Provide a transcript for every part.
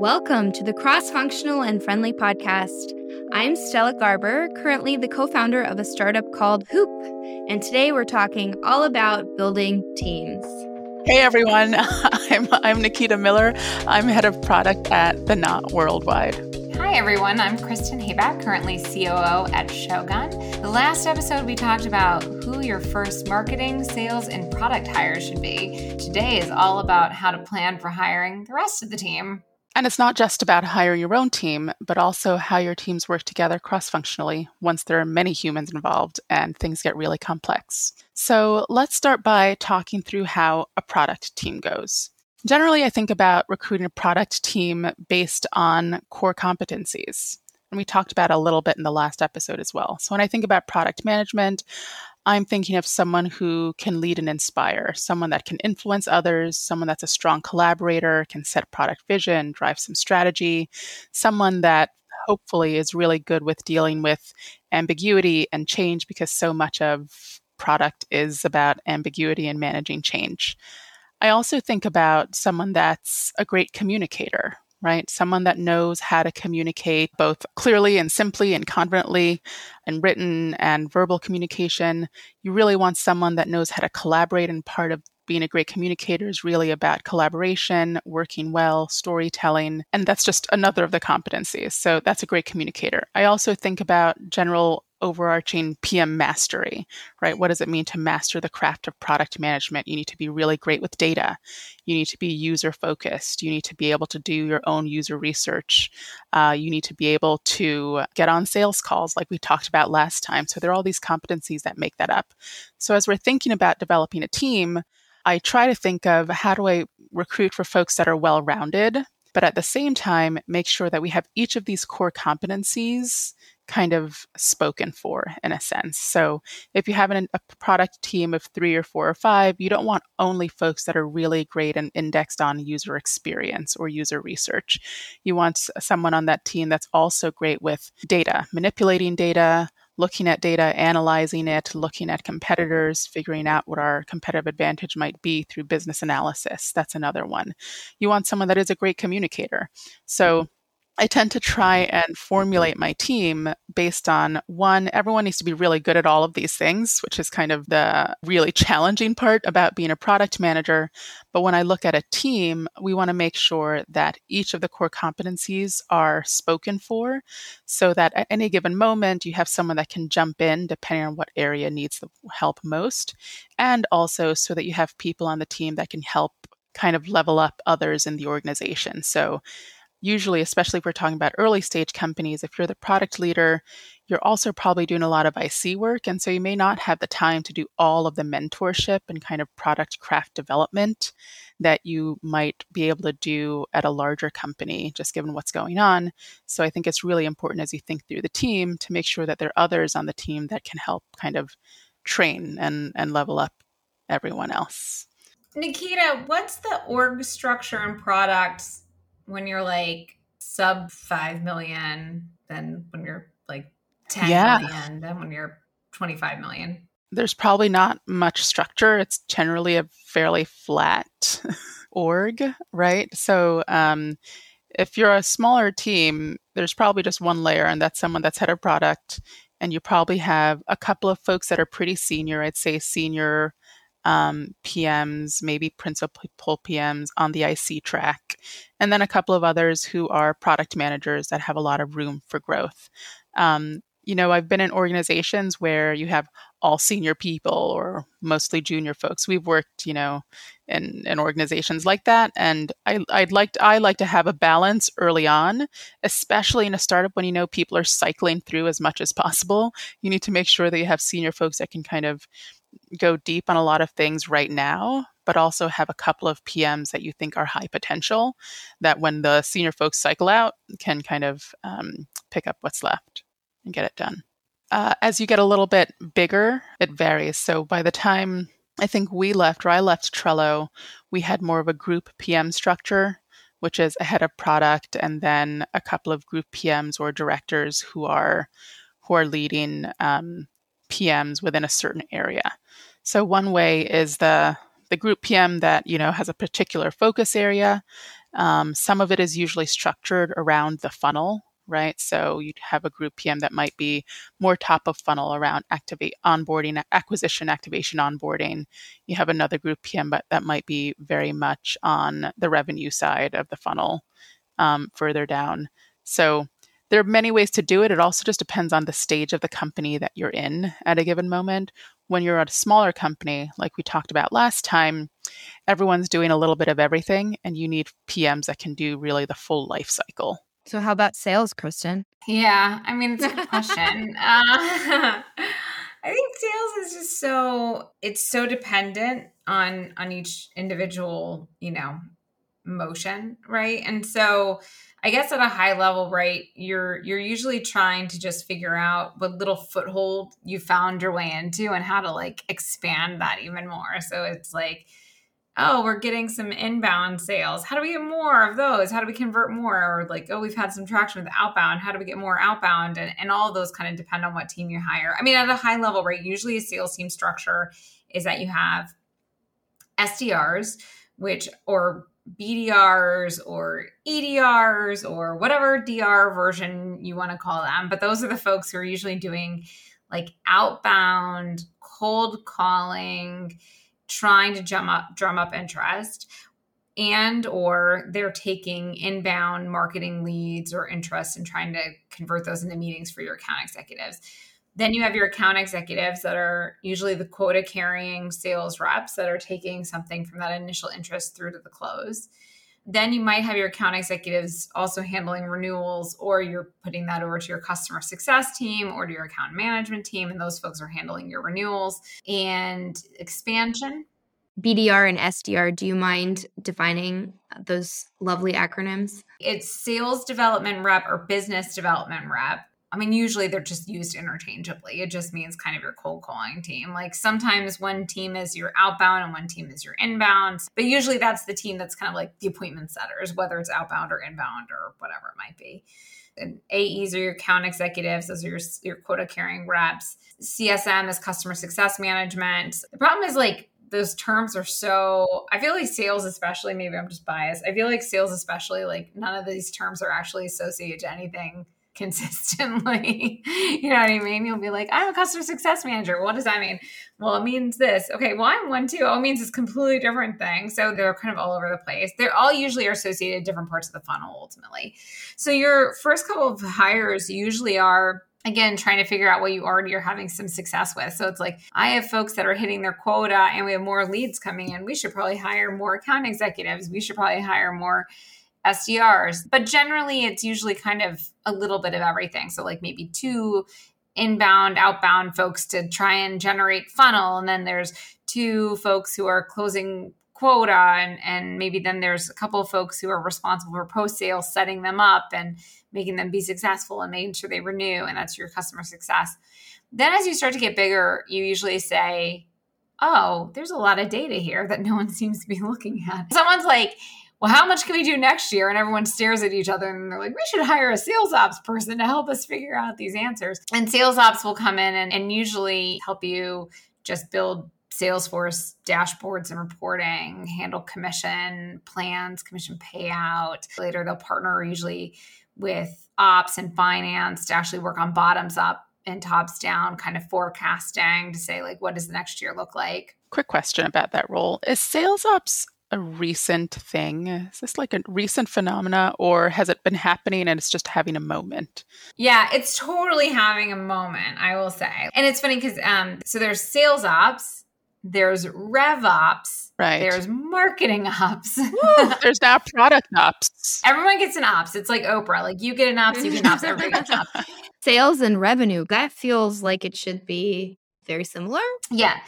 Welcome to the Cross Functional and Friendly podcast. I'm Stella Garber, currently the co founder of a startup called Hoop, and today we're talking all about building teams. Hey everyone, I'm, I'm Nikita Miller. I'm head of product at The Knot Worldwide. Hi everyone, I'm Kristen Habacht, currently COO at Shogun. The last episode we talked about who your first marketing, sales, and product hires should be. Today is all about how to plan for hiring the rest of the team. And it's not just about hiring your own team, but also how your teams work together cross functionally once there are many humans involved and things get really complex. So let's start by talking through how a product team goes. Generally, I think about recruiting a product team based on core competencies. And we talked about a little bit in the last episode as well. So when I think about product management, I'm thinking of someone who can lead and inspire, someone that can influence others, someone that's a strong collaborator, can set product vision, drive some strategy, someone that hopefully is really good with dealing with ambiguity and change because so much of product is about ambiguity and managing change. I also think about someone that's a great communicator, right? Someone that knows how to communicate both clearly and simply and confidently and written and verbal communication. You really want someone that knows how to collaborate and part of being a great communicator is really about collaboration, working well, storytelling, and that's just another of the competencies. So that's a great communicator. I also think about general overarching PM mastery, right? What does it mean to master the craft of product management? You need to be really great with data. You need to be user focused. You need to be able to do your own user research. Uh, you need to be able to get on sales calls like we talked about last time. So there are all these competencies that make that up. So as we're thinking about developing a team, I try to think of how do I recruit for folks that are well rounded, but at the same time, make sure that we have each of these core competencies kind of spoken for in a sense. So if you have an, a product team of three or four or five, you don't want only folks that are really great and indexed on user experience or user research. You want someone on that team that's also great with data, manipulating data, looking at data, analyzing it, looking at competitors, figuring out what our competitive advantage might be through business analysis. That's another one. You want someone that is a great communicator. So I tend to try mm-hmm. and formulate my team based on one, everyone needs to be really good at all of these things, which is kind of the really challenging part about being a product manager. But when I look at a team, we want to make sure that each of the core competencies are spoken for so that at any given moment you have someone that can jump in depending on what area needs the help most. And also so that you have people on the team that can help kind of level up others in the organization. So usually, especially if we're talking about early stage companies, if you're the product leader, you're also probably doing a lot of IC work. And so you may not have the time to do all of the mentorship and kind of product craft development that you might be able to do at a larger company, just given what's going on. So I think it's really important as you think through the team to make sure that there are others on the team that can help kind of train and, and level up everyone else. Nikita, what's the org structure and products when you're like sub 5 million, then when you're like ten yeah. million, then when you're 25 million? There's probably not much structure. It's generally a fairly flat org, right? So, um, if you're a smaller team, there's probably just one layer, and that's someone that's head of product. And you probably have a couple of folks that are pretty senior, I'd say senior um, PMs, maybe principal PMs on the IC track, and then a couple of others who are product managers that have a lot of room for growth. Um, you know, I've been in organizations where you have all senior people or mostly junior folks. We've worked, you know, in, in organizations like that, and I, I'd like to, I like to have a balance early on, especially in a startup when you know people are cycling through as much as possible. You need to make sure that you have senior folks that can kind of go deep on a lot of things right now, but also have a couple of PMs that you think are high potential that when the senior folks cycle out can kind of um, pick up what's left and get it done. Uh, as you get a little bit bigger, it varies. So by the time I think we left, or I left Trello, we had more of a group PM structure, which is a head of product and then a couple of group PMs or directors who are who are leading um, PMs within a certain area. So one way is the the group PM that you know has a particular focus area, Um, some of it is usually structured around the funnel, right? So you'd have a group PM that might be more top of funnel around activate onboarding, acquisition, activation, onboarding. You have another group PM, but that might be very much on the revenue side of the funnel, um, further down. So there are many ways to do it. It also just depends on the stage of the company that you're in at a given moment. When you're at a smaller company, like we talked about last time, everyone's doing a little bit of everything, and you need PMs that can do really the full life cycle. So, how about sales, Kristen? Yeah, I mean, it's a good question. uh, I think sales is just so it's so dependent on on each individual, you know, motion, right? And so I guess at a high level, right, you're you're usually trying to just figure out what little foothold you found your way into and how to like expand that even more. So it's like, oh, we're getting some inbound sales. How do we get more of those? How do we convert more? Or like, oh, we've had some traction with outbound. How do we get more outbound? And, and all those kind of depend on what team you hire. I mean, at a high level, right, usually a sales team structure is that you have SDRs, which or BDRs or EDRs or whatever DR version you want to call them. But those are the folks who are usually doing like outbound cold calling, trying to drum up drum up interest and or they're taking inbound marketing leads or interest and trying to convert those into meetings for your account executives. Then you have your account executives that are usually the quota carrying sales reps that are taking something from that initial interest through to the close. Then you might have your account executives also handling renewals, or you're putting that over to your customer success team or to your account management team, and those folks are handling your renewals and expansion. BDR and SDR, do you mind defining those lovely acronyms? It's sales development rep or business development rep. I mean, usually they're just used interchangeably. It just means kind of your cold calling team. Like sometimes one team is your outbound and one team is your inbound, but usually that's the team that's kind of like the appointment setters, whether it's outbound or inbound or whatever it might be. And AEs are your account executives, those are your, your quota carrying reps. CSM is customer success management. The problem is like those terms are so i feel like sales especially maybe i'm just biased i feel like sales especially like none of these terms are actually associated to anything consistently. you know what I mean? You'll be like, I'm a customer success manager. What does that mean? Well, it means this. Okay, well, I'm one too. Oh, it means it's completely different thing. So they're kind of all over the place. They're all usually are associated different parts of the funnel ultimately. So your first couple of hires usually are again trying to figure out what you already are having some success with so it's like i have folks that are hitting their quota and we have more leads coming in we should probably hire more account executives we should probably hire more SDRs. But generally, it's usually kind of a little bit of everything. So, like maybe two inbound, outbound folks to try and generate funnel. And then there's two folks who are closing quota. And, and maybe then there's a couple of folks who are responsible for post sale, setting them up and making them be successful and making sure they renew. And that's your customer success. Then, as you start to get bigger, you usually say, Oh, there's a lot of data here that no one seems to be looking at. Someone's like, well, how much can we do next year? And everyone stares at each other and they're like, we should hire a sales ops person to help us figure out these answers. And sales ops will come in and, and usually help you just build Salesforce dashboards and reporting, handle commission plans, commission payout. Later, they'll partner usually with ops and finance to actually work on bottoms up and tops down kind of forecasting to say, like, what does the next year look like? Quick question about that role. Is sales ops a recent thing? Is this like a recent phenomena or has it been happening and it's just having a moment? Yeah, it's totally having a moment, I will say. And it's funny because um so there's sales ops, there's rev ops, right. there's marketing ops. Woo, there's now product ops. Everyone gets an ops. It's like Oprah. Like you get an ops, you get an ops, everybody gets an ops. Sales and revenue. That feels like it should be very similar. Yeah.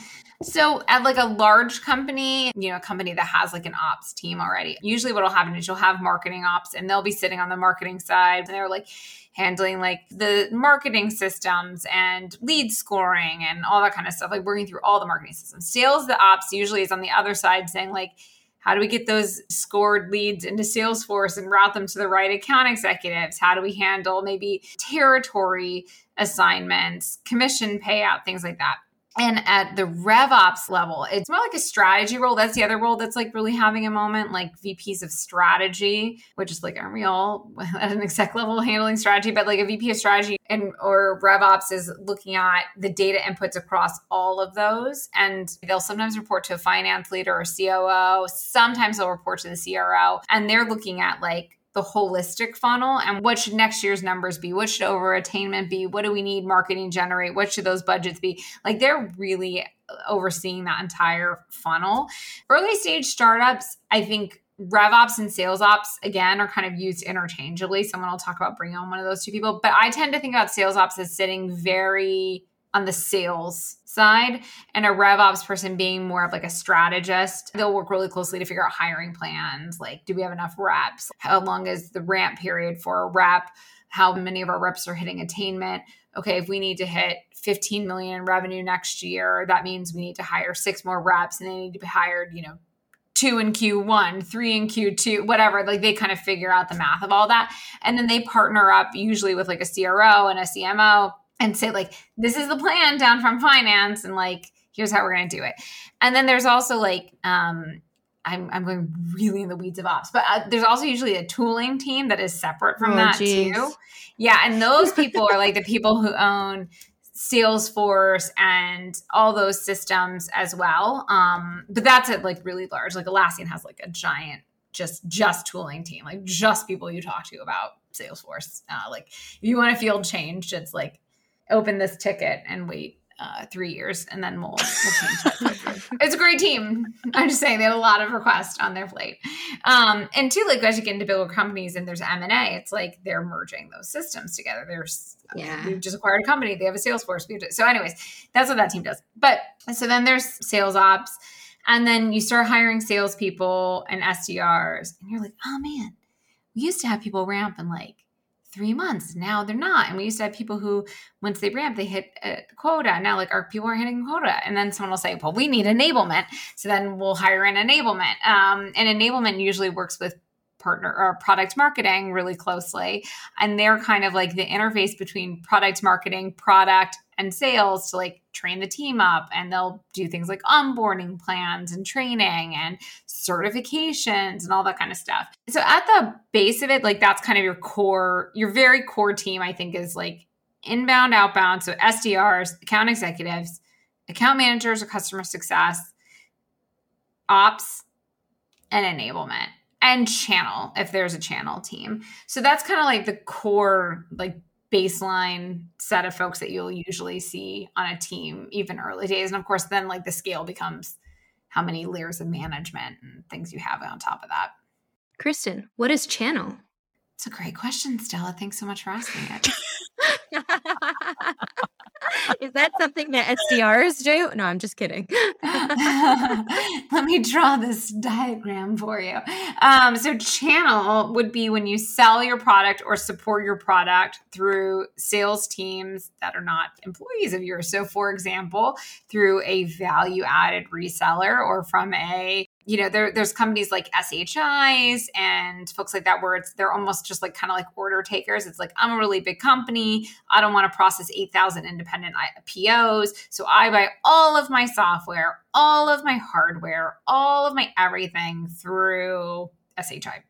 So at like a large company, you know, a company that has like an ops team already, usually what'll happen is you'll have marketing ops and they'll be sitting on the marketing side and they're like handling like the marketing systems and lead scoring and all that kind of stuff, like working through all the marketing systems. Sales, the ops usually is on the other side saying like, how do we get those scored leads into Salesforce and route them to the right account executives? How do we handle maybe territory assignments, commission payout, things like that? And at the RevOps level, it's more like a strategy role. That's the other role that's like really having a moment, like VPs of strategy, which is like, aren't we all at an exec level handling strategy? But like a VP of strategy and or RevOps is looking at the data inputs across all of those. And they'll sometimes report to a finance leader or COO. Sometimes they'll report to the CRO. And they're looking at like the holistic funnel and what should next year's numbers be? What should over attainment be? What do we need marketing generate? What should those budgets be? Like they're really uh, overseeing that entire funnel. Early stage startups i think rev ops and sales ops again are kind of used interchangeably. Someone will talk about bringing on one of those two people but i tend to think about sales ops as sitting very on the sales side and a rev ops person being more of like a strategist they'll work really closely to figure out hiring plans like do we have enough reps how long is the ramp period for a rep how many of our reps are hitting attainment okay if we need to hit 15 million in revenue next year that means we need to hire six more reps and they need to be hired you know two in Q1, three in Q2, whatever. Like they kind of figure out the math of all that. And then they partner up usually with like a CRO and a CMO and say like this is the plan down from finance and like here's how we're going to do it and then there's also like um I'm, I'm going really in the weeds of ops, but uh, there's also usually a tooling team that is separate from oh, that geez. too. Yeah, and those people are like the people who own Salesforce and all those systems as well. Um, but that's it, like really large. Like Atlassian has like a giant just just tooling team, like just people you talk to about Salesforce. Uh, like if you want a field changed, it's like open this ticket and wait uh, three years and then we'll, we'll change it. it's a great team. I'm just saying they have a lot of requests on their plate. Um, and two, like as you get into bigger companies and there's M and A, it's like they're merging those systems together. There's yeah. we've just acquired a company. They have a sales Salesforce. So, anyways, that's what that team does. But so then there's sales ops, and then you start hiring salespeople and SDRs, and you're like, oh man, we used to have people ramp in like three months. Now they're not. And we used to have people who, once they ramp, they hit a quota. Now, like, our people are hitting quota. And then someone will say, well, we need enablement. So then we'll hire an enablement. Um, and enablement usually works with partner or product marketing really closely. And they're kind of like the interface between product marketing, product, and sales to like train the team up and they'll do things like onboarding plans and training and certifications and all that kind of stuff. So at the base of it, like that's kind of your core, your very core team, I think, is like inbound, outbound. So SDRs, account executives, account managers or customer success, ops, and enablement and channel if there's a channel team. So that's kind of like the core, like baseline set of folks that you'll usually see on a team, even early days. And of course, then like the scale becomes how many layers of management and things you have on top of that. Kristen, what is channel? It's a great question, Stella. Thanks so much for asking it. Is that something that SDRs do? No, I'm just kidding. Let me draw this diagram for you. Um, so, channel would be when you sell your product or support your product through sales teams that are not employees of yours. So, for example, through a value added reseller or from a you know, there, there's companies like SHIs and folks like that where it's they're almost just like kind of like order takers. It's like I'm a really big company. I don't want to process 8,000 independent POs, so I buy all of my software, all of my hardware, all of my everything through SHI.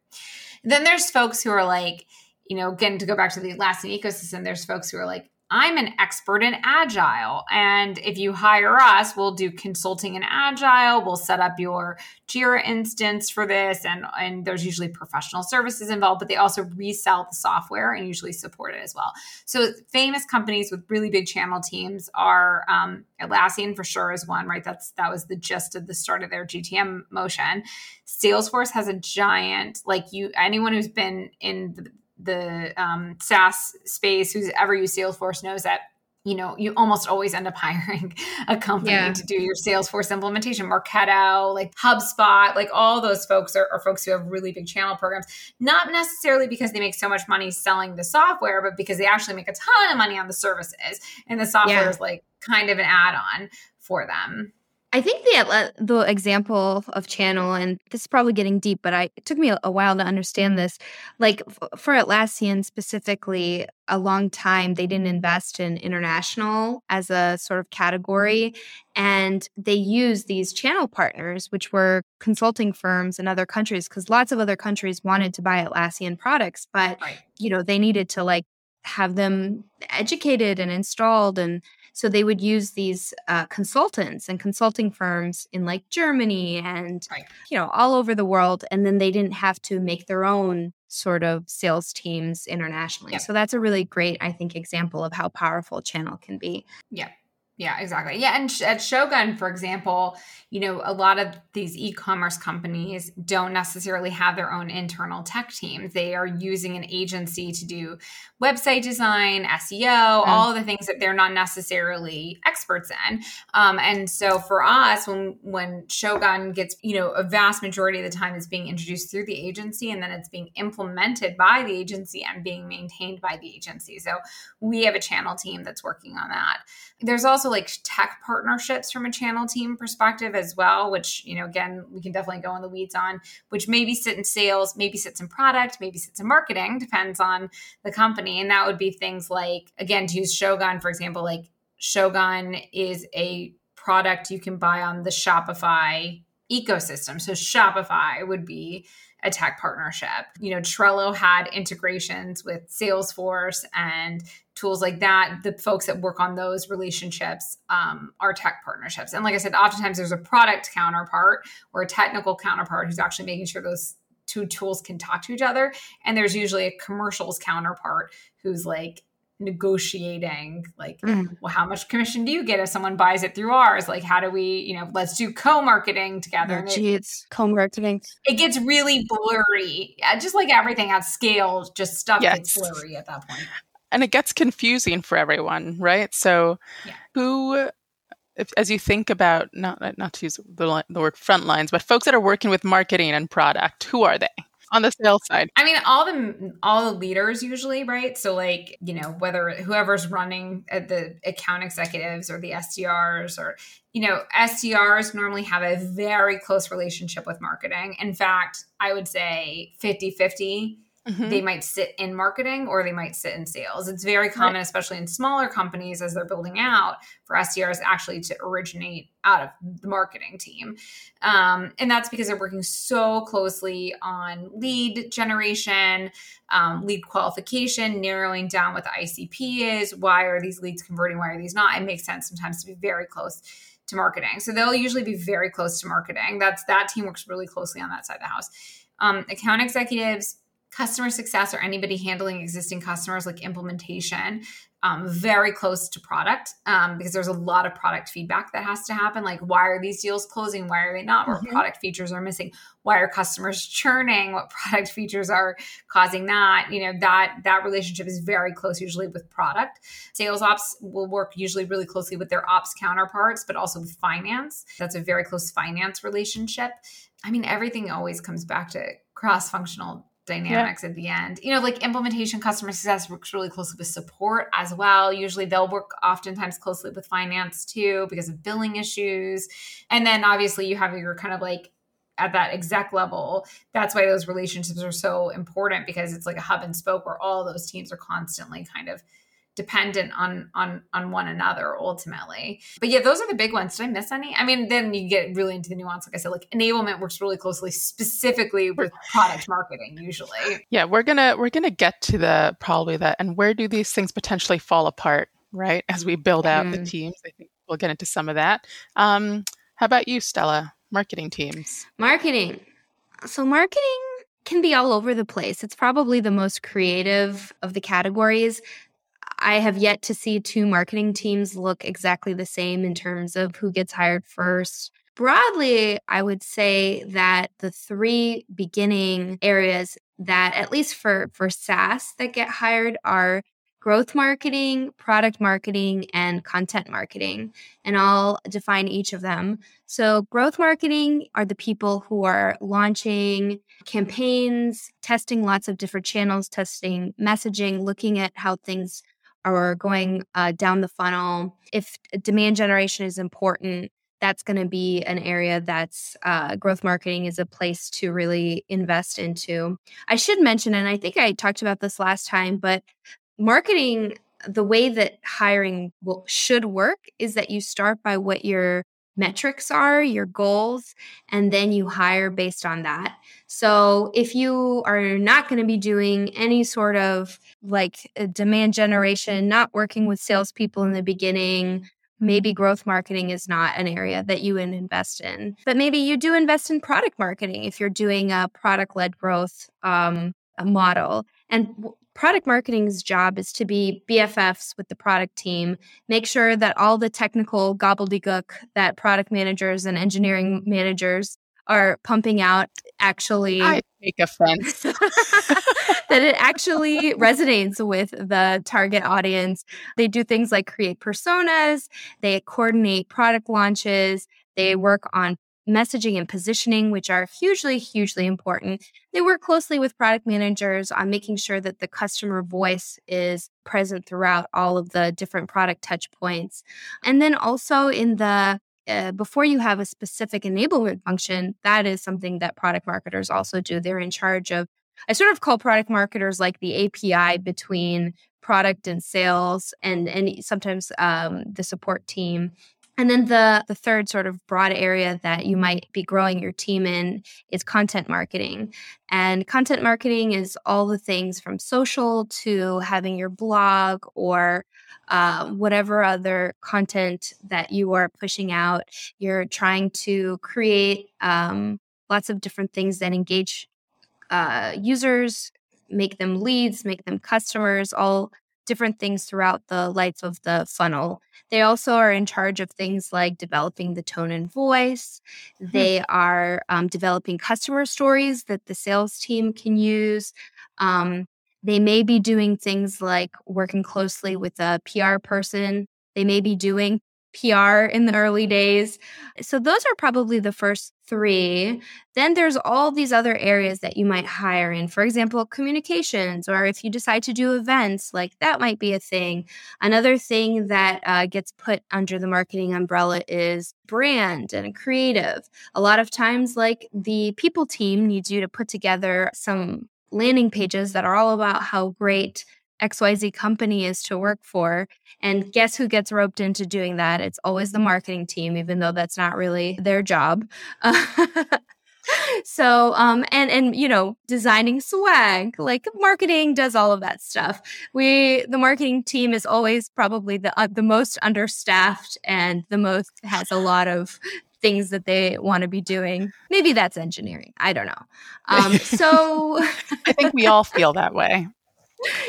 Then there's folks who are like, you know, again to go back to the Atlassian ecosystem, there's folks who are like, I'm an expert in agile. And if you hire us, we'll do consulting in agile. We'll set up your Jira instance for this. And, and there's usually professional services involved, but they also resell the software and usually support it as well. So famous companies with really big channel teams are um, Atlassian for sure is one, right? That's that was the gist of the start of their GTM motion. Salesforce has a giant, like you, anyone who's been in the, the um, SaaS space who's ever used Salesforce knows that you know you almost always end up hiring a company yeah. to do your Salesforce implementation. Marketo, like HubSpot, like all those folks are, are, folks who have really big channel programs. Not necessarily because they make so much money selling the software, but because they actually make a ton of money on the services, and the software yeah. is like kind of an add-on for them. I think the uh, the example of channel, and this is probably getting deep, but I it took me a while to understand mm-hmm. this. Like for Atlassian specifically, a long time they didn't invest in international as a sort of mm-hmm. category, and they used these channel partners, which were consulting firms in other countries, because lots of other countries wanted to buy Atlassian products, but right. you know they needed to like have them educated and installed and so they would use these uh, consultants and consulting firms in like Germany and, right. you know, all over the world. And then they didn't have to make their own sort of sales teams internationally. So that's a really great, I think, example of how powerful channel can be. Yeah. Yeah, exactly. Yeah, and at Shogun, for example, you know, a lot of these e-commerce companies don't necessarily have their own internal tech teams. They are using an agency to do website design, SEO, mm. all the things that they're not necessarily experts in. Um, and so for us, when when Shogun gets, you know, a vast majority of the time is being introduced through the agency, and then it's being implemented by the agency and being maintained by the agency. So we have a channel team that's working on that. There's also like tech partnerships from a channel team perspective as well, which, you know, again, we can definitely go in the weeds on, which maybe sit in sales, maybe sits in product, maybe sits in marketing, depends on the company. And that would be things like, again, to use Shogun, for example, like Shogun is a product you can buy on the Shopify ecosystem. So Shopify would be a tech partnership. You know, Trello had integrations with Salesforce and tools like that. The folks that work on those relationships um, are tech partnerships. And like I said, oftentimes there's a product counterpart or a technical counterpart who's actually making sure those two tools can talk to each other. And there's usually a commercials counterpart who's like, negotiating like mm. well how much commission do you get if someone buys it through ours? Like how do we you know let's do co-marketing together. Oh, gee, it's co-marketing. It gets really blurry. Yeah, just like everything at scale just stuff yes. gets blurry at that point. And it gets confusing for everyone right? So yeah. who if, as you think about not not to use the, the word front lines but folks that are working with marketing and product who are they on the sales side? I mean, all the all the leaders usually, right? So like, you know, whether whoever's running uh, the account executives or the SDRs or you know, SDRs normally have a very close relationship with marketing. In fact, I would say 50-50 Mm-hmm. They might sit in marketing or they might sit in sales. It's very common, right. especially in smaller companies as they're building out, for SDRs actually to originate out of the marketing team. Um, and that's because they're working so closely on lead generation, um, lead qualification, narrowing down what the ICP is. Why are these leads converting? Why are these not? It makes sense sometimes to be very close to marketing. So they'll usually be very close to marketing. That's that team works really closely on that side of the house. Um, account executives customer success or anybody handling existing customers like implementation um, very close to product um, because there's a lot of product feedback that has to happen. Like why are these deals closing? Why are they not? What mm-hmm. product features are missing? Why are customers churning? What product features are causing that? You know that that relationship is very close usually with product. Sales ops will work usually really closely with their ops counterparts but also with finance. That's a very close finance relationship. I mean everything always comes back to cross functional dynamics yeah. at the end. You know, like implementation customer success works really closely with support as well. Usually they'll work oftentimes closely with finance too because of billing issues. And then obviously you have your kind of like at that exec level. That's why those relationships are so important because it's like a hub and spoke where all those teams are constantly kind of dependent on on on one another ultimately. But yeah those are the big ones. Did i miss any? I mean then you get really into the nuance. Like i said like enablement works really closely specifically with product marketing usually. Yeah we're gonna we're gonna get to the probably that and where do these things potentially fall apart right as we build out mm. the teams? I think we'll get into some of that. Um how about you stella? Marketing teams. Marketing. So marketing can be all over the place. It's probably the most creative of the categories. I have yet to see two marketing teams look exactly the same in terms of who gets hired first. Broadly, I would say that the three beginning areas that, at least for, for SaaS, that get hired are growth marketing, product marketing, and content marketing. And I'll define each of them. So, growth marketing are the people who are launching campaigns, testing lots of different channels, testing messaging, looking at how things or going uh, down the funnel. If demand generation is important, that's going to be an area that's uh, growth marketing is a place to really invest into. I should mention, and I think I talked about this last time, but marketing, the way that hiring will, should work is that you start by what your metrics are, your goals, and then you hire based on that. So if you are not going to be doing any sort of like demand generation, not working with salespeople in the beginning, maybe growth marketing is not an area that you would invest in. But maybe you do invest in product marketing if you're doing a product led growth um, model. And product marketing's job is to be BFFs with the product team, make sure that all the technical gobbledygook that product managers and engineering managers are pumping out actually I take offense that it actually resonates with the target audience. They do things like create personas, they coordinate product launches, they work on messaging and positioning, which are hugely, hugely important. They work closely with product managers on making sure that the customer voice is present throughout all of the different product touch points. And then also in the uh, before you have a specific enablement function, that is something that product marketers also do. They're in charge of, I sort of call product marketers like the API between product and sales and, and sometimes um, the support team. And then the, the third sort of broad area that you might be growing your team in is content marketing. And content marketing is all the things from social to having your blog or uh, whatever other content that you are pushing out. You're trying to create um, lots of different things that engage uh, users, make them leads, make them customers, all different things throughout the life of the funnel. They also are in charge of things like developing the tone and voice. Mm-hmm. They are um, developing customer stories that the sales team can use. Um, they may be doing things like working closely with a PR person. They may be doing PR in the early days. So those are probably the first three. Then there's all these other areas that you might hire in. For example, communications, or if you decide to do events, like that might be a thing. Another thing that uh, gets put under the marketing umbrella is brand and creative. A lot of times, like the people team needs you to put together some landing pages that are all about how great XYZ company is to work for. And guess who gets roped into doing that? It's always the marketing team, even though that's not really their job. so um and and you know designing swag like marketing does all of that stuff we the marketing team is always probably the uh, the most understaffed and the most has a lot of things that they want to be doing. Maybe that's engineering. I don't know. Um, so I think we all feel that way.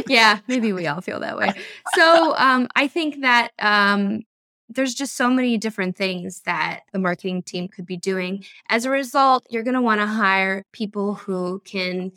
Yeah, maybe we all feel that way. So um, I think that um, there's just so many different things that the marketing team could be doing. As a result, you're going to want to hire people who can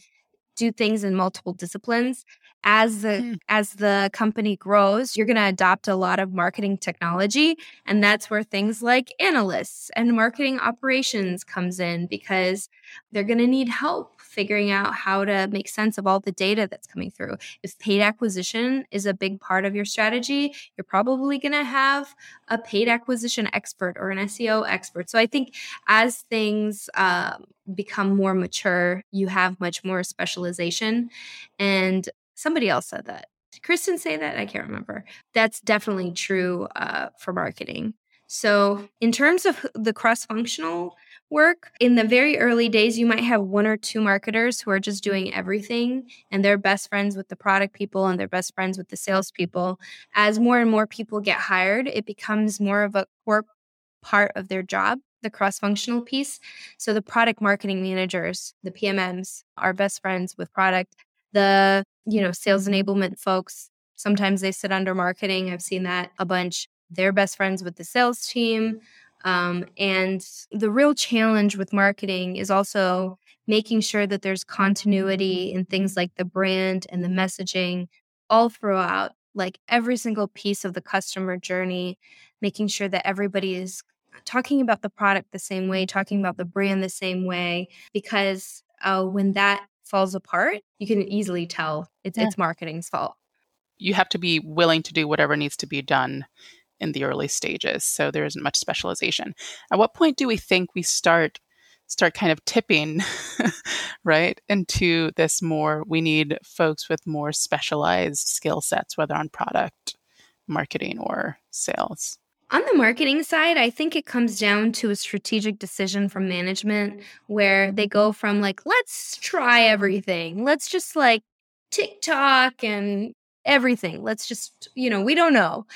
do things in multiple disciplines as the mm. as the company grows you're going to adopt a lot of marketing technology and that's where things like analysts and marketing operations comes in because they're going to need help figuring out how to make sense of all the data that's coming through if paid acquisition is a big part of your strategy you're probably going to have a paid acquisition expert or an seo expert so i think as things um, become more mature you have much more specialization and Somebody else said that. Did Kristen say that? I can't remember. That's definitely true uh, for marketing. So, in terms of the cross functional work, in the very early days, you might have one or two marketers who are just doing everything and they're best friends with the product people and they're best friends with the salespeople. As more and more people get hired, it becomes more of a core part of their job the cross functional piece. So the product marketing managers, the PMMs, are best friends with product. The you know, sales enablement folks, sometimes they sit under marketing. I've seen that a bunch. They're best friends with the sales team. Um, and the real challenge with marketing is also making sure that there's continuity in things like the brand and the messaging all throughout, like every single piece of the customer journey, making sure that everybody is talking about the product the same way, talking about the brand the same way, because uh, when that falls apart, you can easily tell it's yeah. it's marketing's fault. You have to be willing to do whatever needs to be done in the early stages. So there isn't much specialization. At what point do we think we start start kind of tipping right into this more we need folks with more specialized skill sets whether on product marketing or sales on the marketing side, I think it comes down to a strategic decision from management where they go from like, let's try everything. Let's just like TikTok and everything. Let's just, you know, we don't know.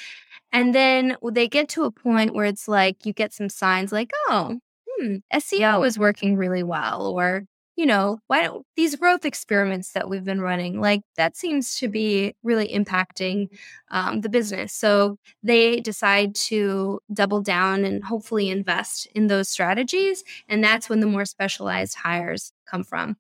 And then they get to a point where it's like you get some signs like, oh, hmm, SEO is working really well, or you know, why don't these growth experiments that we've been running, like that seems to be really impacting um, the business. So they decide to double down and hopefully invest in those strategies. And that's when the more specialized hires come from.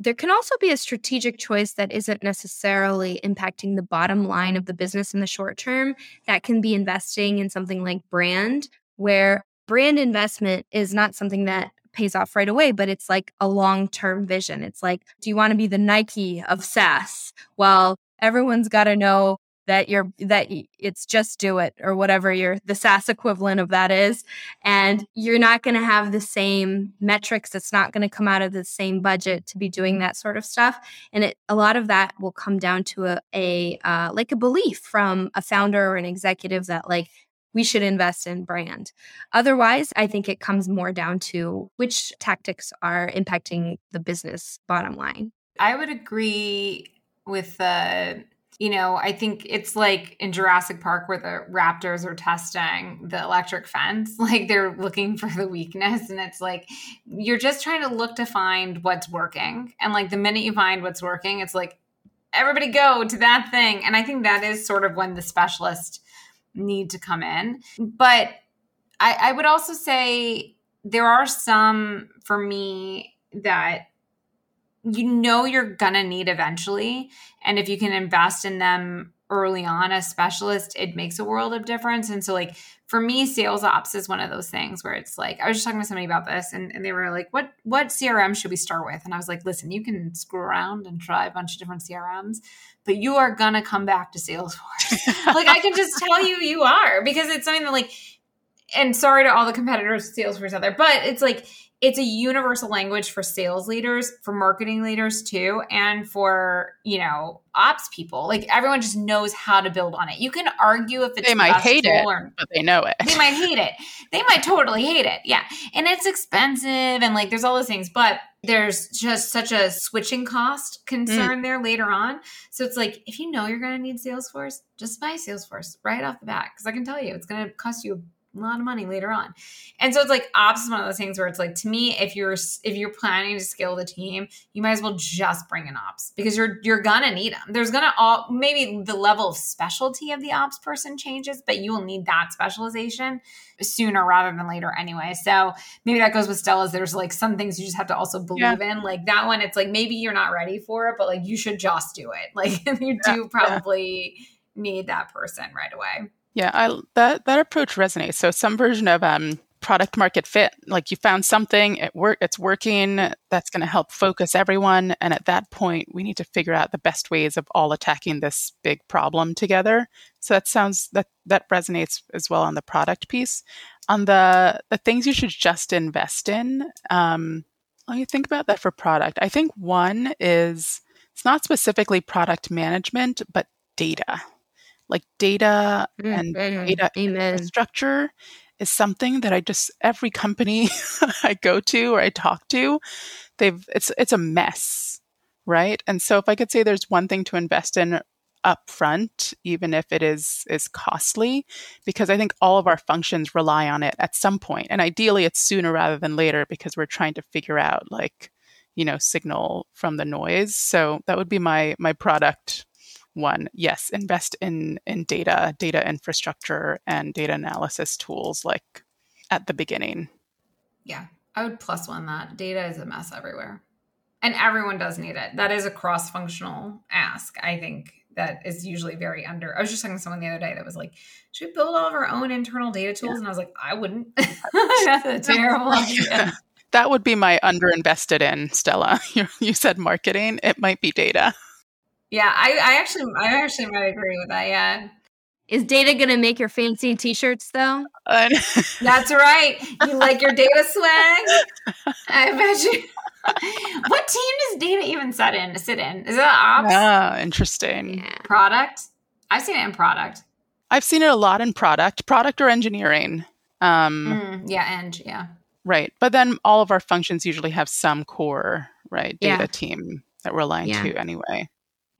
There can also be a strategic choice that isn't necessarily impacting the bottom line of the business in the short term. That can be investing in something like brand, where brand investment is not something that pays off right away, but it's like a long term vision. It's like, do you want to be the Nike of SaaS? Well, everyone's got to know that you're that it's just do it or whatever your the SaaS equivalent of that is and you're not going to have the same metrics it's not going to come out of the same budget to be doing that sort of stuff and it a lot of that will come down to a, a uh, like a belief from a founder or an executive that like we should invest in brand. Otherwise, I think it comes more down to which tactics are impacting the business bottom line. I would agree with the you know, I think it's like in Jurassic Park where the raptors are testing the electric fence. Like they're looking for the weakness. And it's like you're just trying to look to find what's working. And like the minute you find what's working, it's like everybody go to that thing. And I think that is sort of when the specialist need to come in. But I, I would also say there are some for me that you know you're gonna need eventually. And if you can invest in them early on as specialist, it makes a world of difference. And so like for me, sales ops is one of those things where it's like I was just talking to somebody about this and, and they were like, What what CRM should we start with? And I was like, listen, you can screw around and try a bunch of different CRMs, but you are gonna come back to Salesforce. like I can just tell you you are because it's something that like and sorry to all the competitors Salesforce out there, but it's like it's a universal language for sales leaders, for marketing leaders too, and for, you know, ops people. Like everyone just knows how to build on it. You can argue if it's They might hate it, or, but they know it. They might hate it. They might totally hate it. Yeah. And it's expensive and like there's all those things, but there's just such a switching cost concern mm. there later on. So it's like if you know you're going to need Salesforce, just buy Salesforce right off the bat because I can tell you it's going to cost you a lot of money later on. And so it's like ops is one of those things where it's like to me, if you're if you're planning to scale the team, you might as well just bring in ops because you're you're gonna need them. There's gonna all maybe the level of specialty of the ops person changes, but you will need that specialization sooner rather than later anyway. So maybe that goes with Stella's. There's like some things you just have to also believe yeah. in. Like that one, it's like maybe you're not ready for it, but like you should just do it. Like you do probably yeah. need that person right away. Yeah, I, that that approach resonates. So some version of um, product market fit, like you found something, it work, it's working. That's going to help focus everyone, and at that point, we need to figure out the best ways of all attacking this big problem together. So that sounds that that resonates as well on the product piece. On the the things you should just invest in, um, let me think about that for product. I think one is it's not specifically product management, but data like data mm, and mm, data Amen. infrastructure is something that I just every company I go to or I talk to, they've it's it's a mess, right? And so if I could say there's one thing to invest in upfront, even if it is is costly, because I think all of our functions rely on it at some point, and ideally it's sooner rather than later because we're trying to figure out like you know signal from the noise. So that would be my my product one yes invest in in data data infrastructure and data analysis tools like at the beginning. Yeah i would plus one that. Data is a mess everywhere. And everyone does need it. That is a cross functional ask i think that is usually very under i was just talking to someone the other day that was like should we build all of our own internal data tools? Yeah. and i was like i wouldn't. That's a terrible idea. That would be my underinvested in stella. You, you said marketing. It might be data yeah, I, I actually I actually might agree with that. Yeah. Is data going to make your fancy t-shirts though? Uh, That's right. You like your data swag? I bet you. what team does data even set in? Sit in? Is that ops? Ah, interesting. Yeah. Product. I've seen it in product. I've seen it a lot in product, product or engineering. Um, mm, yeah, and yeah. Right, but then all of our functions usually have some core right data yeah. team that we're aligned yeah. to anyway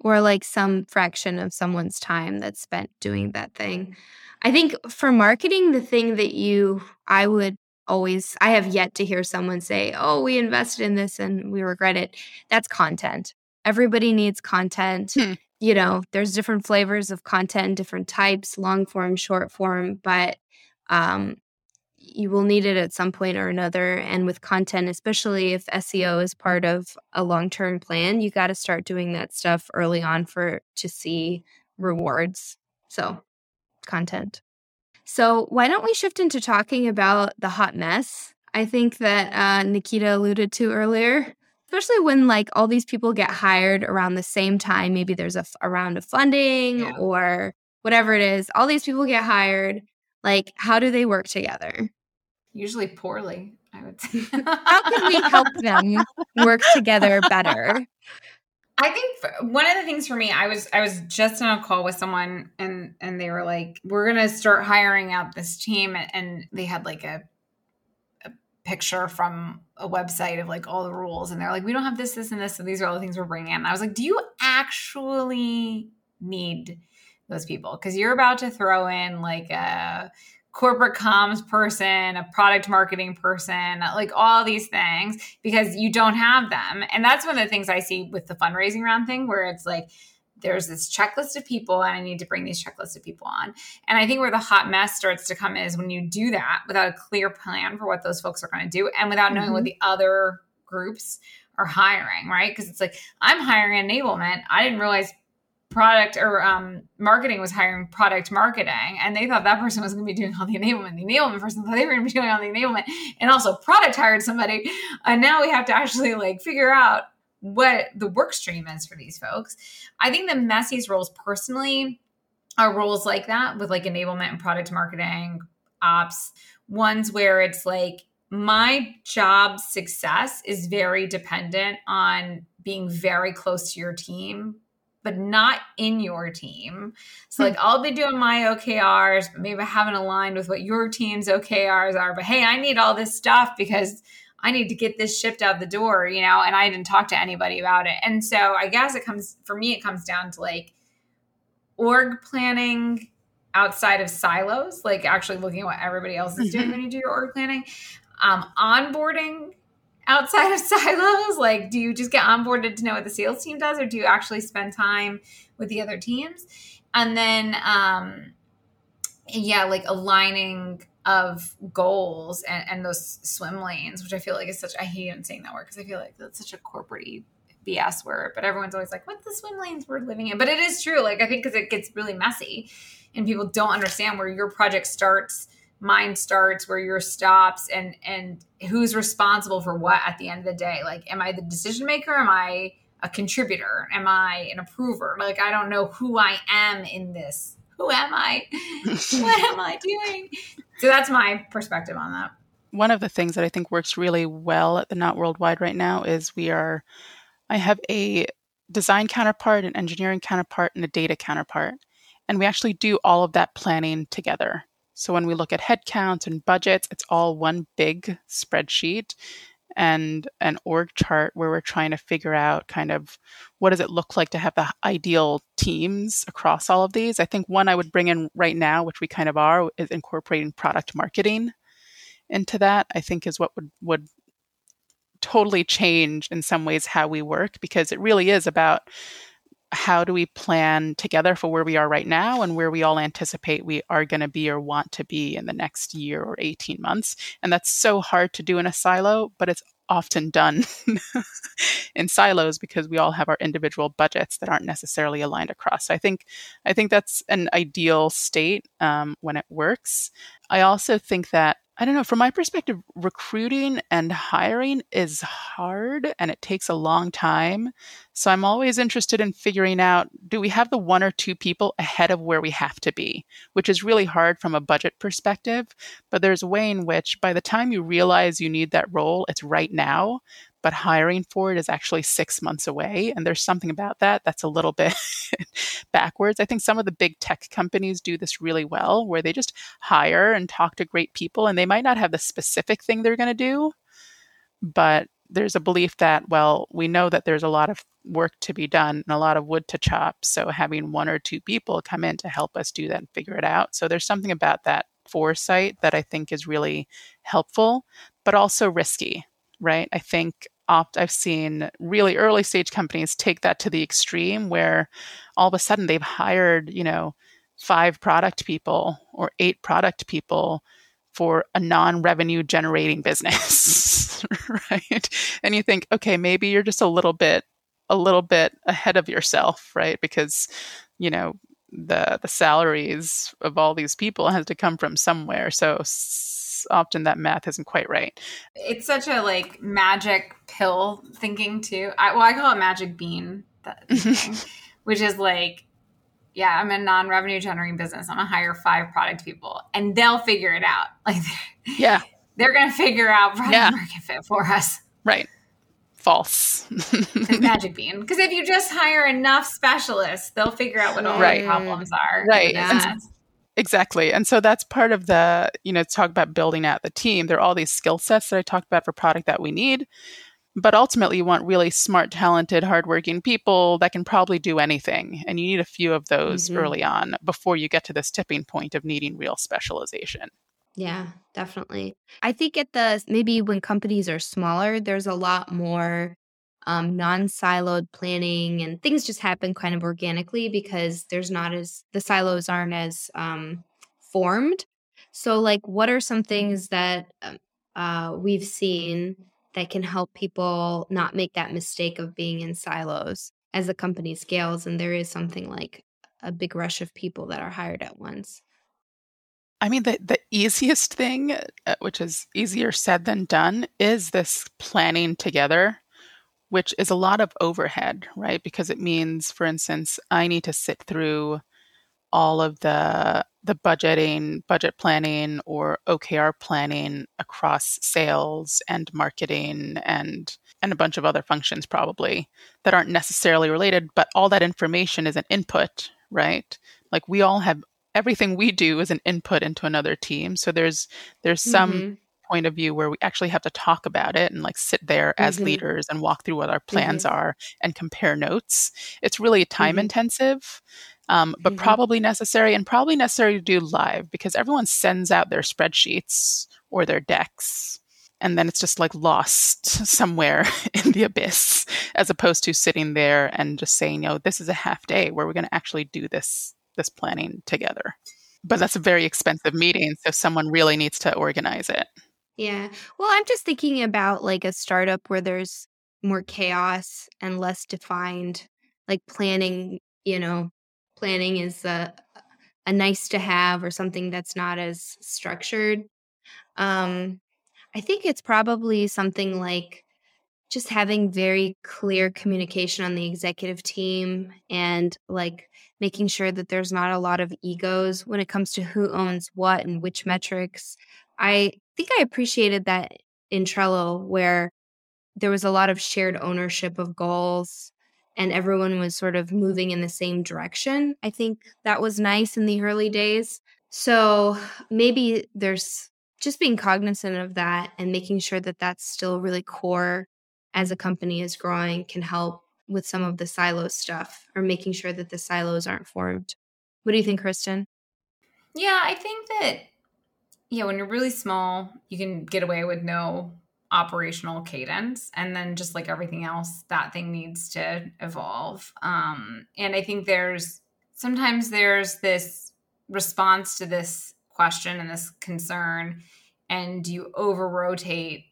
or like some fraction of someone's time that's spent doing that thing. I think for marketing, the thing that you, I would always, I have yet to hear someone say, oh, we invested in this and we regret it. That's content. Everybody needs content. Hmm. You know, there's different flavors of content, different types, long form, short form, but um, you will need it at some point or another. And with content, especially if SEO is part of a long term plan, you got to start doing that stuff early on for to see rewards. So, content. So, why don't we shift into talking about the hot mess? I think that uh, Nikita alluded to earlier, especially when like all these people get hired around the same time. Maybe there's a, a round of funding yeah. or whatever it is. All these people get hired. Like, how do they work together? Usually poorly, I would say. How can we help them work together better? I think one of the things for me, I was I was just on a call with someone and and they were like, "We're gonna start hiring out this team," and they had like a, a picture from a website of like all the rules, and they're like, "We don't have this, this, and this, so these are all the things we're bringing in." And I was like, "Do you actually need those people? Because you're about to throw in like a corporate comms person, a product marketing person, like all these things because you don't have them. And that's one of the things I see with the fundraising round thing where it's like there's this checklist of people and I need to bring these checklists of people on. And I think where the hot mess starts to come is when you do that without a clear plan for what those folks are going to do and without knowing mm-hmm. what the other groups are hiring, right? Because it's like I'm hiring enablement. I didn't realize product or um, marketing was hiring product marketing and they thought that person was going to be doing all the enablement the enablement person thought they were going to be doing all the enablement and also product hired somebody and now we have to actually like figure out what the work stream is for these folks. I think the messiest roles personally are roles like that with like enablement and product marketing ops ones where it's like my job success is very dependent on being very close to your team but not in your team. So like I'll be doing my OKRs, but maybe I haven't aligned with what your team's OKRs are. But hey, I need all this stuff because I need to get this shipped out the door, you know, and I didn't talk to anybody about it. And so I guess it comes for me, it comes down to like org planning outside of silos, like actually looking at what everybody else is doing mm-hmm. when you do your org planning. Um, onboarding outside of silos? Like, do you just get onboarded to know what the sales team does, or do you actually spend time with the other teams? And then, um, yeah, like aligning of goals and, and those swim lanes, which I feel like is such, I hate even saying that word because I feel like that's such a corporate BS word, but everyone's always like, what's the swim lanes we're living in? But it is true. Like, I think because it gets really messy and people don't understand where your project starts mine starts where yours stops and and who's responsible for what at the end of the day? Like am i the decision maker? Am i a contributor? Am i an approver? Like i don't know who i am in this. Who am i? What am i doing? So that's my perspective on that. One of the things that i think works really well at the not worldwide right now is we are i have a design counterpart an engineering counterpart and a data counterpart. And we actually do all of that planning together so when we look at headcounts and budgets, it's all one big spreadsheet and an org chart where we're trying to figure out kind of what does it look like to have the ideal teams across all of these. I think one I would bring in right now, which we kind of are, is incorporating product marketing into that. I think is what would would totally change in some ways how we work because it really is about how do we plan together for where we are right now and where we all anticipate we are going to be or want to be in the next year or 18 months? And that's so hard to do in a silo but it's often done in silos because we all have our individual budgets that aren't necessarily aligned across. So i think i think that's an ideal state um, when it works. I also think that I don't know. From my perspective, recruiting and hiring is hard and it takes a long time. So I'm always interested in figuring out do we have the one or two people ahead of where we have to be, which is really hard from a budget perspective. But there's a way in which by the time you realize you need that role, it's right now but hiring for it is actually six months away. And there's something about that that's a little bit backwards. I think some of the big tech companies do this really well, where they just hire and talk to great people, and they might not have the specific thing they're going to do, but there's a belief that, well, we know that there's a lot of work to be done and a lot of wood to chop. So having one or two people come in to help us do that and figure it out. So there's something about that foresight that I think is really helpful, but also risky right? I think opt I've seen really early stage companies take that to the extreme where all of a sudden they've hired, you know, five product people or eight product people for a non-revenue generating business, right? And you think, okay, maybe you're just a little bit a little bit ahead of yourself, right? Because, you know, the the salaries of all these people has to come from somewhere. So often that math isn't quite right. It's such a like magic pill thinking too. I, well, I call it magic bean, which is like, yeah, I'm a non-revenue generating business. I'm gonna hire five product people, and they'll figure it out. Like, yeah, they're gonna figure out product yeah. market fit for us. Right. False. magic bean. Because if you just hire enough specialists, they'll figure out what all right. the problems are. Right. Yeah. Exactly. And so that's part of the, you know, talk about building out the team. There are all these skill sets that I talked about for product that we need. But ultimately, you want really smart, talented, hardworking people that can probably do anything. And you need a few of those mm-hmm. early on before you get to this tipping point of needing real specialization. Yeah, definitely. I think at the maybe when companies are smaller, there's a lot more um, non-siloed planning and things just happen kind of organically because there's not as the silos aren't as um, formed. So like what are some things that um, uh, we've seen that can help people not make that mistake of being in silos as the company scales and there is something like a big rush of people that are hired at once? I mean, the, the easiest thing, uh, which is easier said than done, is this planning together which is a lot of overhead, right? Because it means, for instance, I need to sit through all of the the budgeting, budget planning, or OKR planning across sales and marketing and and a bunch of other functions probably that aren't necessarily related, but all that information is an input, right? Like we all have everything we do is an input into another team. So there's there's some mm-hmm point of view where we actually have to talk about it and like sit there as mm-hmm. leaders and walk through what our plans mm-hmm. are and compare notes. It's really time mm-hmm. intensive. Um, but mm-hmm. probably necessary and probably necessary to do live because everyone sends out their spreadsheets or their decks and then it's just like lost somewhere in the abyss as opposed to sitting there and just saying you know this is a half day where we're going to actually do this this planning together but that's a very expensive meeting so someone really needs to organize it yeah. Well, I'm just thinking about like a startup where there's more chaos and less defined like planning, you know, planning is a a nice to have or something that's not as structured. Um I think it's probably something like just having very clear communication on the executive team and like making sure that there's not a lot of egos when it comes to who owns what and which metrics. I think I appreciated that in Trello where there was a lot of shared ownership of goals and everyone was sort of moving in the same direction. I think that was nice in the early days. So maybe there's just being cognizant of that and making sure that that's still really core as a company is growing can help with some of the silo stuff or making sure that the silos aren't formed. What do you think, Kristen? Yeah, I think that yeah, when you're really small, you can get away with no operational cadence and then just like everything else that thing needs to evolve. Um and i think there's sometimes there's this response to this question and this concern and you over rotate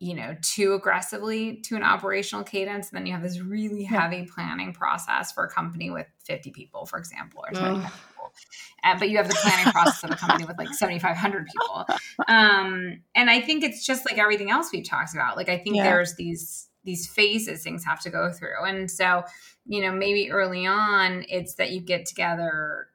you know too aggressively to an operational cadence and then you have this really heavy planning process for a company with 50 people for example or 25 people uh, but you have the planning process of a company with like 7,500 people. Um, and I think it's just like everything else we've talked about. Like I think yeah. there's these these phases things have to go through, and so you know maybe early on it's that you get together,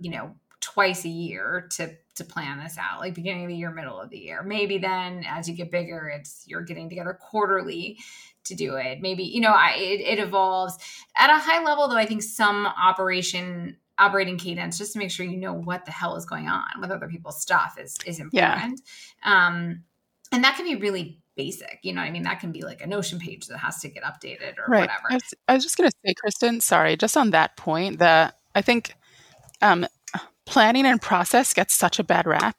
you know, twice a year to to plan this out, like beginning of the year, middle of the year. Maybe then as you get bigger, it's you're getting together quarterly to do it. Maybe you know I, it, it evolves at a high level though. I think some operation operating cadence just to make sure you know what the hell is going on with other people's stuff is is important. Yeah. Um, and that can be really basic. You know I mean? That can be like a Notion page that has to get updated or right. whatever. I was, I was just going to say, Kristen, sorry, just on that point, that I think um, planning and process gets such a bad rap.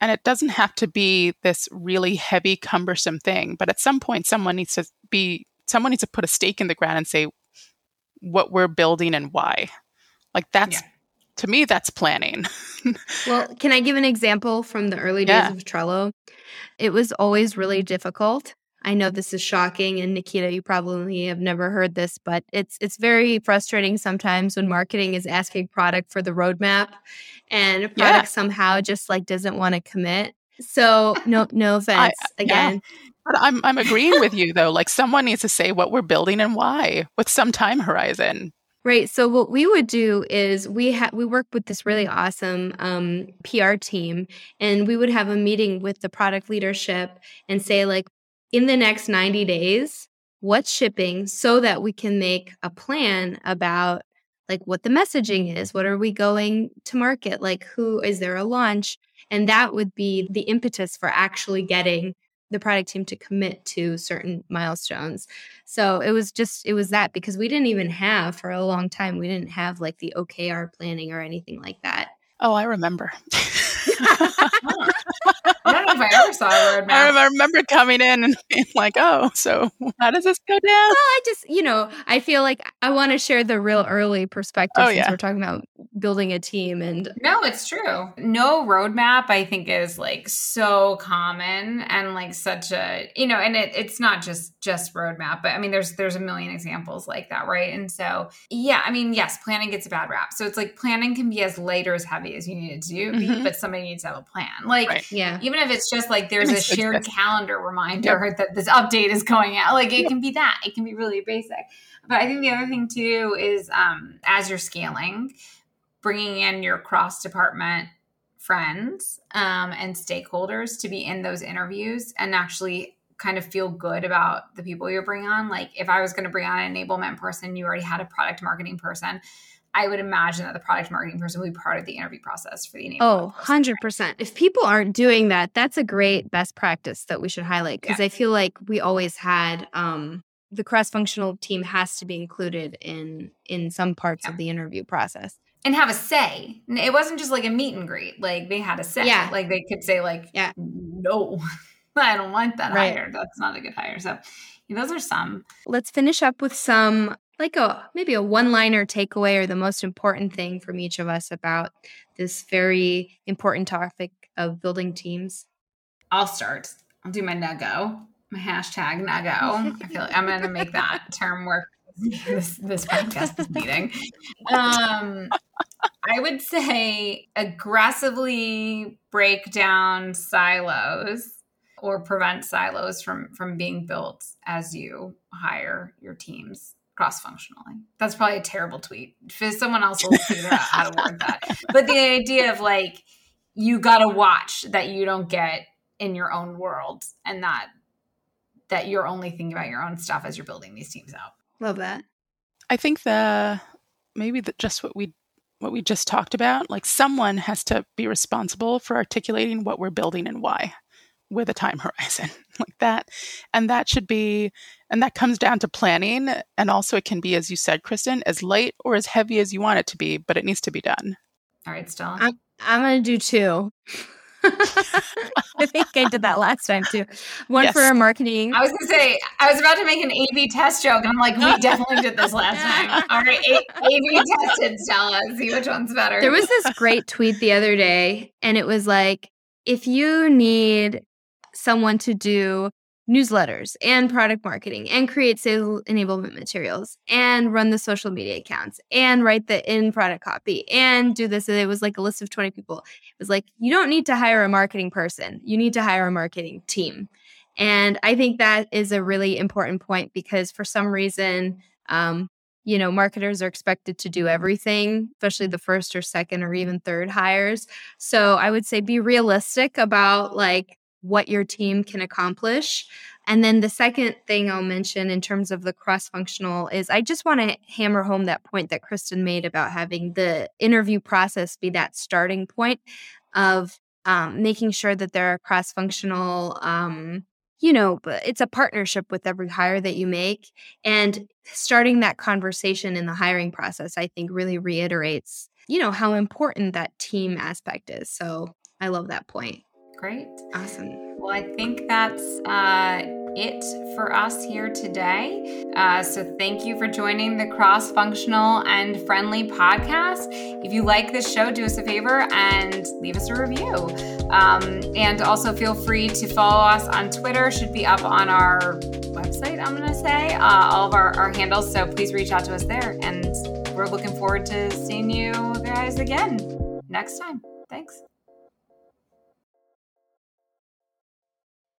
And it doesn't have to be this really heavy, cumbersome thing. But at some point, someone needs to be, someone needs to put a stake in the ground and say what we're building and why. Like that's, yeah. to me, that's planning. well, can I give an example from the early days yeah. of Trello? It was always really difficult I know this is shocking and Nikita you probably have never heard this but it's it's very frustrating sometimes when marketing is asking product for the roadmap and product yeah. somehow just like doesn't want to commit. So no no offense uh, I, again. Yeah. But I'm I'm agreeing with you though. Like someone needs to say what we're building and why with some time horizon. Right. So what we would do is we have we work with this really awesome um, PR team, and we would have a meeting with the product leadership and say like, in the next 90 days what's shipping? so that we can make a plan about like what the messaging is. What are we going to market? Like who is there a launch? And that would be the impetus for actually getting the product team to commit to certain milestones. So it was just it was that because we didn't even have for a long time we didn't have like the okr planning or anything like that. Oh i remember. I don't know if I ever saw a roadmap. I remember coming in and being like, "Oh, so how does this go down?" Well, I just, you know, I feel like I want to share the real early perspective oh, since yeah. we're talking about building a team. And no, it's true. No roadmap, I think, is like so common and like such a, you know, and it, it's not just just roadmap, but I mean, there's there's a million examples like that, right? And so, yeah, I mean, yes, planning gets a bad rap. So it's like planning can be as light or as heavy as you need it to do, mm-hmm. but somebody needs to have a plan. Like, right. yeah, even if it's just like there's a shared calendar reminder yep. that this update is going out, like it yep. can be that. It can be really basic. But I think the other thing too is um, as you're scaling, bringing in your cross department friends um, and stakeholders to be in those interviews and actually kind of feel good about the people you're bringing on. Like if I was going to bring on an enablement person, you already had a product marketing person. I would imagine that the product marketing person would be part of the interview process for the enablement. Oh, 100%. If people aren't doing that, that's a great best practice that we should highlight because yeah. I feel like we always had um, the cross-functional team has to be included in in some parts yeah. of the interview process and have a say. It wasn't just like a meet and greet. Like they had a say. Yeah. Like they could say like, yeah, no, I don't want that right. hire. That's not a good hire. So those are some. Let's finish up with some like a maybe a one liner takeaway or the most important thing from each of us about this very important topic of building teams? I'll start. I'll do my nuggo, my hashtag nuggo. I feel like I'm going to make that term work this this podcast this meeting. Um, I would say aggressively break down silos or prevent silos from from being built as you hire your teams cross functionally. That's probably a terrible tweet. If someone else will figure out how to word that. But the idea of like you got to watch that you don't get in your own world and that that you're only thinking about your own stuff as you're building these teams out. Love that. I think the maybe the, just what we what we just talked about, like someone has to be responsible for articulating what we're building and why with a time horizon like that. And that should be, and that comes down to planning. And also, it can be, as you said, Kristen, as light or as heavy as you want it to be, but it needs to be done. All right, Stella. I'm, I'm going to do two. I think I did that last time too. One yes. for our marketing. I was gonna say I was about to make an A/B test joke, and I'm like, we definitely did this last time. All right, A/B tested, Stella. See which one's better. There was this great tweet the other day, and it was like, if you need someone to do newsletters and product marketing and create sales enablement materials and run the social media accounts and write the in product copy and do this. And it was like a list of 20 people. It was like, you don't need to hire a marketing person, you need to hire a marketing team. And I think that is a really important point because for some reason, um, you know, marketers are expected to do everything, especially the first or second or even third hires. So I would say be realistic about like what your team can accomplish. And then the second thing I'll mention in terms of the cross functional is I just want to hammer home that point that Kristen made about having the interview process be that starting point of um, making sure that there are cross functional. Um, you know, it's a partnership with every hire that you make. And starting that conversation in the hiring process, I think really reiterates, you know, how important that team aspect is. So I love that point. Great. Awesome. Well, I think that's uh, it for us here today. Uh, so, thank you for joining the Cross Functional and Friendly podcast. If you like this show, do us a favor and leave us a review. Um, and also, feel free to follow us on Twitter, should be up on our website, I'm going to say, uh, all of our, our handles. So, please reach out to us there. And we're looking forward to seeing you guys again next time. Thanks.